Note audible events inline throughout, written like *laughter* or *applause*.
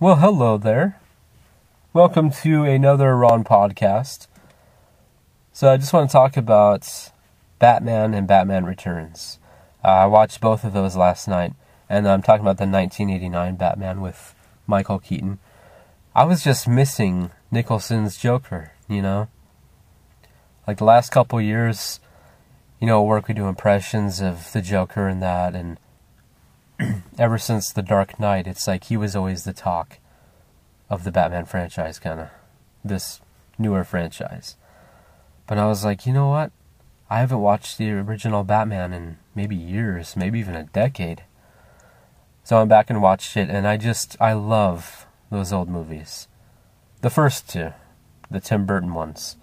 Well, hello there. Welcome to another Ron podcast. So, I just want to talk about Batman and Batman Returns. Uh, I watched both of those last night, and I'm talking about the 1989 Batman with Michael Keaton. I was just missing Nicholson's Joker, you know? Like the last couple years, you know, work we do impressions of the Joker and that, and *clears throat* ever since The Dark Knight, it's like he was always the talk of the Batman franchise, kind of this newer franchise. But I was like, you know what? I haven't watched the original Batman in maybe years, maybe even a decade. So I went back and watched it, and I just, I love those old movies. The first two, the Tim Burton ones.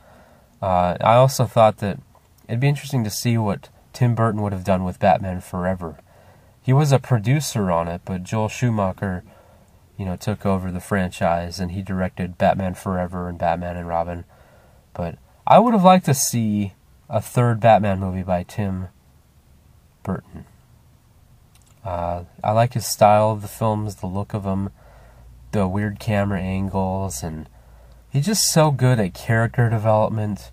Uh, I also thought that it'd be interesting to see what Tim Burton would have done with Batman Forever he was a producer on it, but Joel Schumacher, you know, took over the franchise and he directed Batman Forever and Batman and Robin. But I would have liked to see a third Batman movie by Tim Burton. Uh, I like his style of the films, the look of them, the weird camera angles, and he's just so good at character development.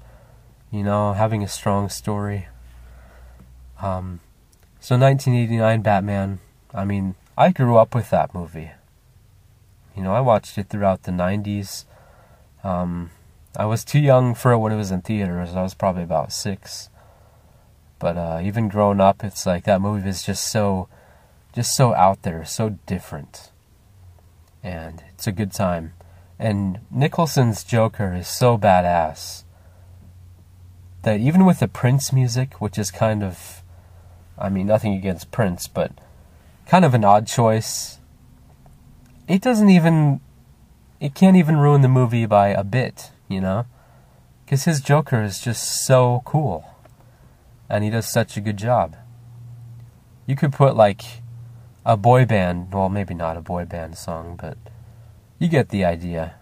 You know, having a strong story. Um, so 1989 Batman, I mean, I grew up with that movie. You know, I watched it throughout the 90s. Um, I was too young for it when it was in theaters. I was probably about six. But uh, even growing up, it's like that movie is just so, just so out there, so different, and it's a good time. And Nicholson's Joker is so badass that even with the Prince music, which is kind of I mean, nothing against Prince, but kind of an odd choice. It doesn't even. It can't even ruin the movie by a bit, you know? Because his Joker is just so cool. And he does such a good job. You could put, like, a boy band, well, maybe not a boy band song, but you get the idea.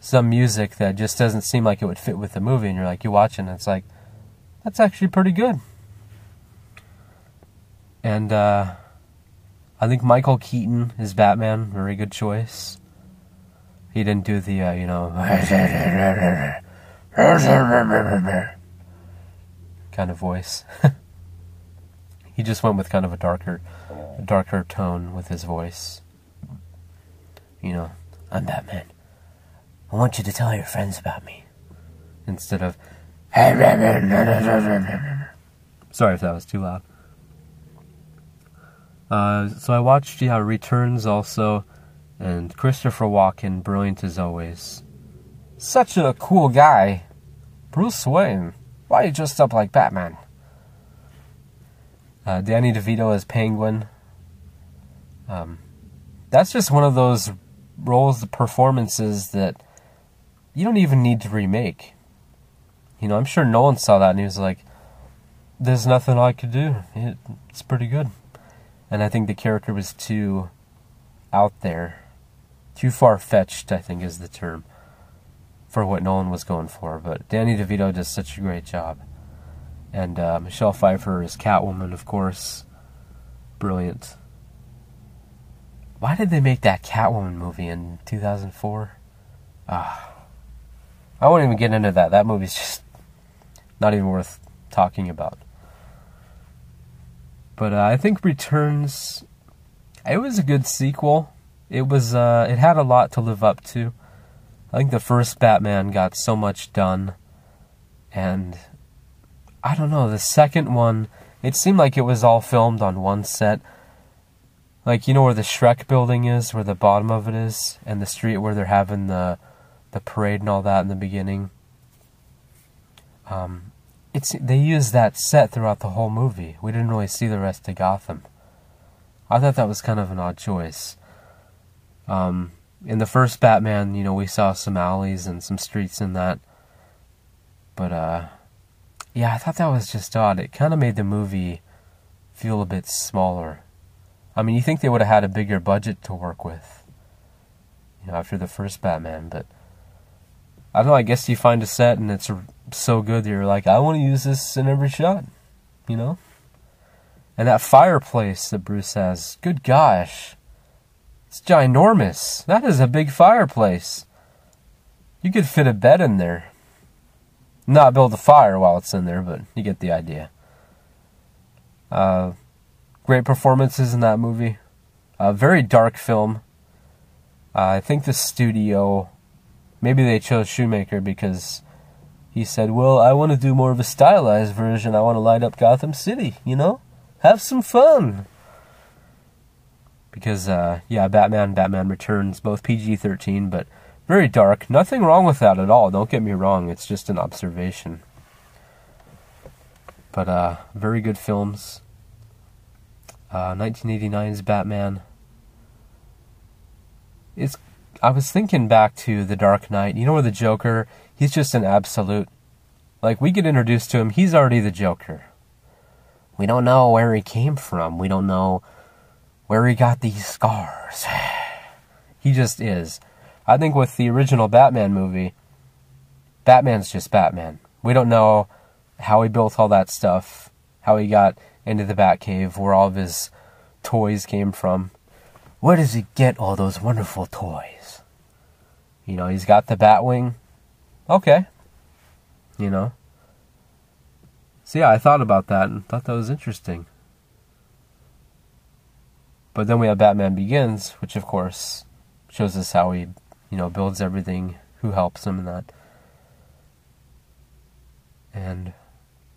Some music that just doesn't seem like it would fit with the movie, and you're like, you watch it, and it's like, that's actually pretty good. And uh, I think Michael Keaton is Batman. Very good choice. He didn't do the, uh, you know, *laughs* kind of voice. *laughs* he just went with kind of a darker, a darker tone with his voice. You know, I'm Batman. I want you to tell your friends about me. Instead of. *laughs* Sorry if that was too loud. Uh, so I watched yeah Returns also, and Christopher Walken, brilliant as always. Such a cool guy, Bruce Wayne. Why are you dressed up like Batman? Uh, Danny DeVito as Penguin. Um, that's just one of those roles, the performances that you don't even need to remake. You know, I'm sure no one saw that and he was like, "There's nothing I could do. it's pretty good." And I think the character was too out there, too far fetched. I think is the term for what Nolan was going for. But Danny DeVito does such a great job, and uh, Michelle Pfeiffer is Catwoman, of course, brilliant. Why did they make that Catwoman movie in 2004? Ah, I won't even get into that. That movie's just not even worth talking about. But uh, I think Returns, it was a good sequel. It was, uh, it had a lot to live up to. I think the first Batman got so much done, and I don't know. The second one, it seemed like it was all filmed on one set. Like you know where the Shreck building is, where the bottom of it is, and the street where they're having the the parade and all that in the beginning. Um, it's they used that set throughout the whole movie. We didn't really see the rest of Gotham. I thought that was kind of an odd choice. Um, in the first Batman, you know, we saw some alleys and some streets in that. But uh, yeah, I thought that was just odd. It kind of made the movie feel a bit smaller. I mean, you think they would have had a bigger budget to work with, you know, after the first Batman, but I don't know. I guess you find a set and it's so good that you're like, I want to use this in every shot, you know? And that fireplace that Bruce has, good gosh, It's ginormous. That is a big fireplace. You could fit a bed in there. Not build a fire while it's in there, but you get the idea. Uh, great performances in that movie. A very dark film. Uh, I think the studio, maybe they chose Schumacher because he said, Well, I want to do more of a stylized version. I want to light up Gotham City, you know? Have some fun. Because, uh, yeah, Batman, Batman Returns, both PG 13, but very dark. Nothing wrong with that at all. Don't get me wrong. It's just an observation. But, uh, very good films. Uh, 1989's Batman. It's. I was thinking back to The Dark Knight. You know where the Joker he's just an absolute. Like, we get introduced to him, he's already the Joker. We don't know where he came from. We don't know where he got these scars. *sighs* he just is. I think with the original Batman movie, Batman's just Batman. We don't know how he built all that stuff, how he got into the Batcave, where all of his toys came from. Where does he get all those wonderful toys? You know, he's got the Batwing, okay. You know? So yeah, I thought about that and thought that was interesting. But then we have Batman Begins, which of course shows us how he, you know, builds everything, who helps him and that. And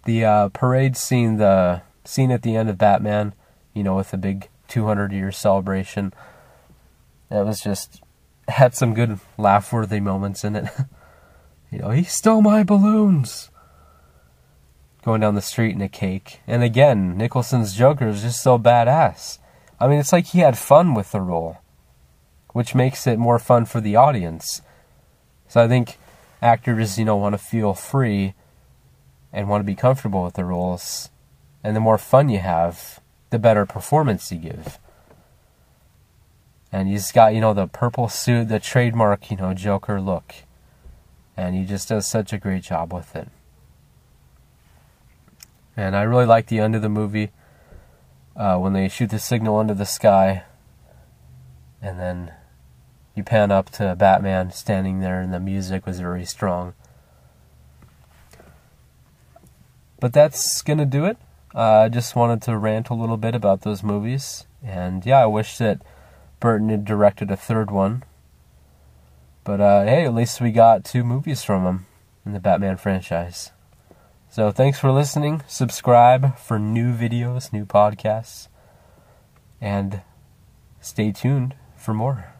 the uh, parade scene, the scene at the end of Batman, you know, with the big 200 year celebration, that was just had some good laugh worthy moments in it. *laughs* You know, he stole my balloons. Going down the street in a cake. And again, Nicholson's Joker is just so badass. I mean, it's like he had fun with the role, which makes it more fun for the audience. So I think actors, you know, want to feel free and want to be comfortable with the roles. And the more fun you have, the better performance you give. And he's got, you know, the purple suit, the trademark, you know, Joker look and he just does such a great job with it. And I really like the end of the movie uh, when they shoot the signal into the sky, and then you pan up to Batman standing there, and the music was very strong. But that's gonna do it. Uh, I just wanted to rant a little bit about those movies, and yeah, I wish that Burton had directed a third one but uh, hey, at least we got two movies from him in the Batman franchise. So thanks for listening. Subscribe for new videos, new podcasts, and stay tuned for more.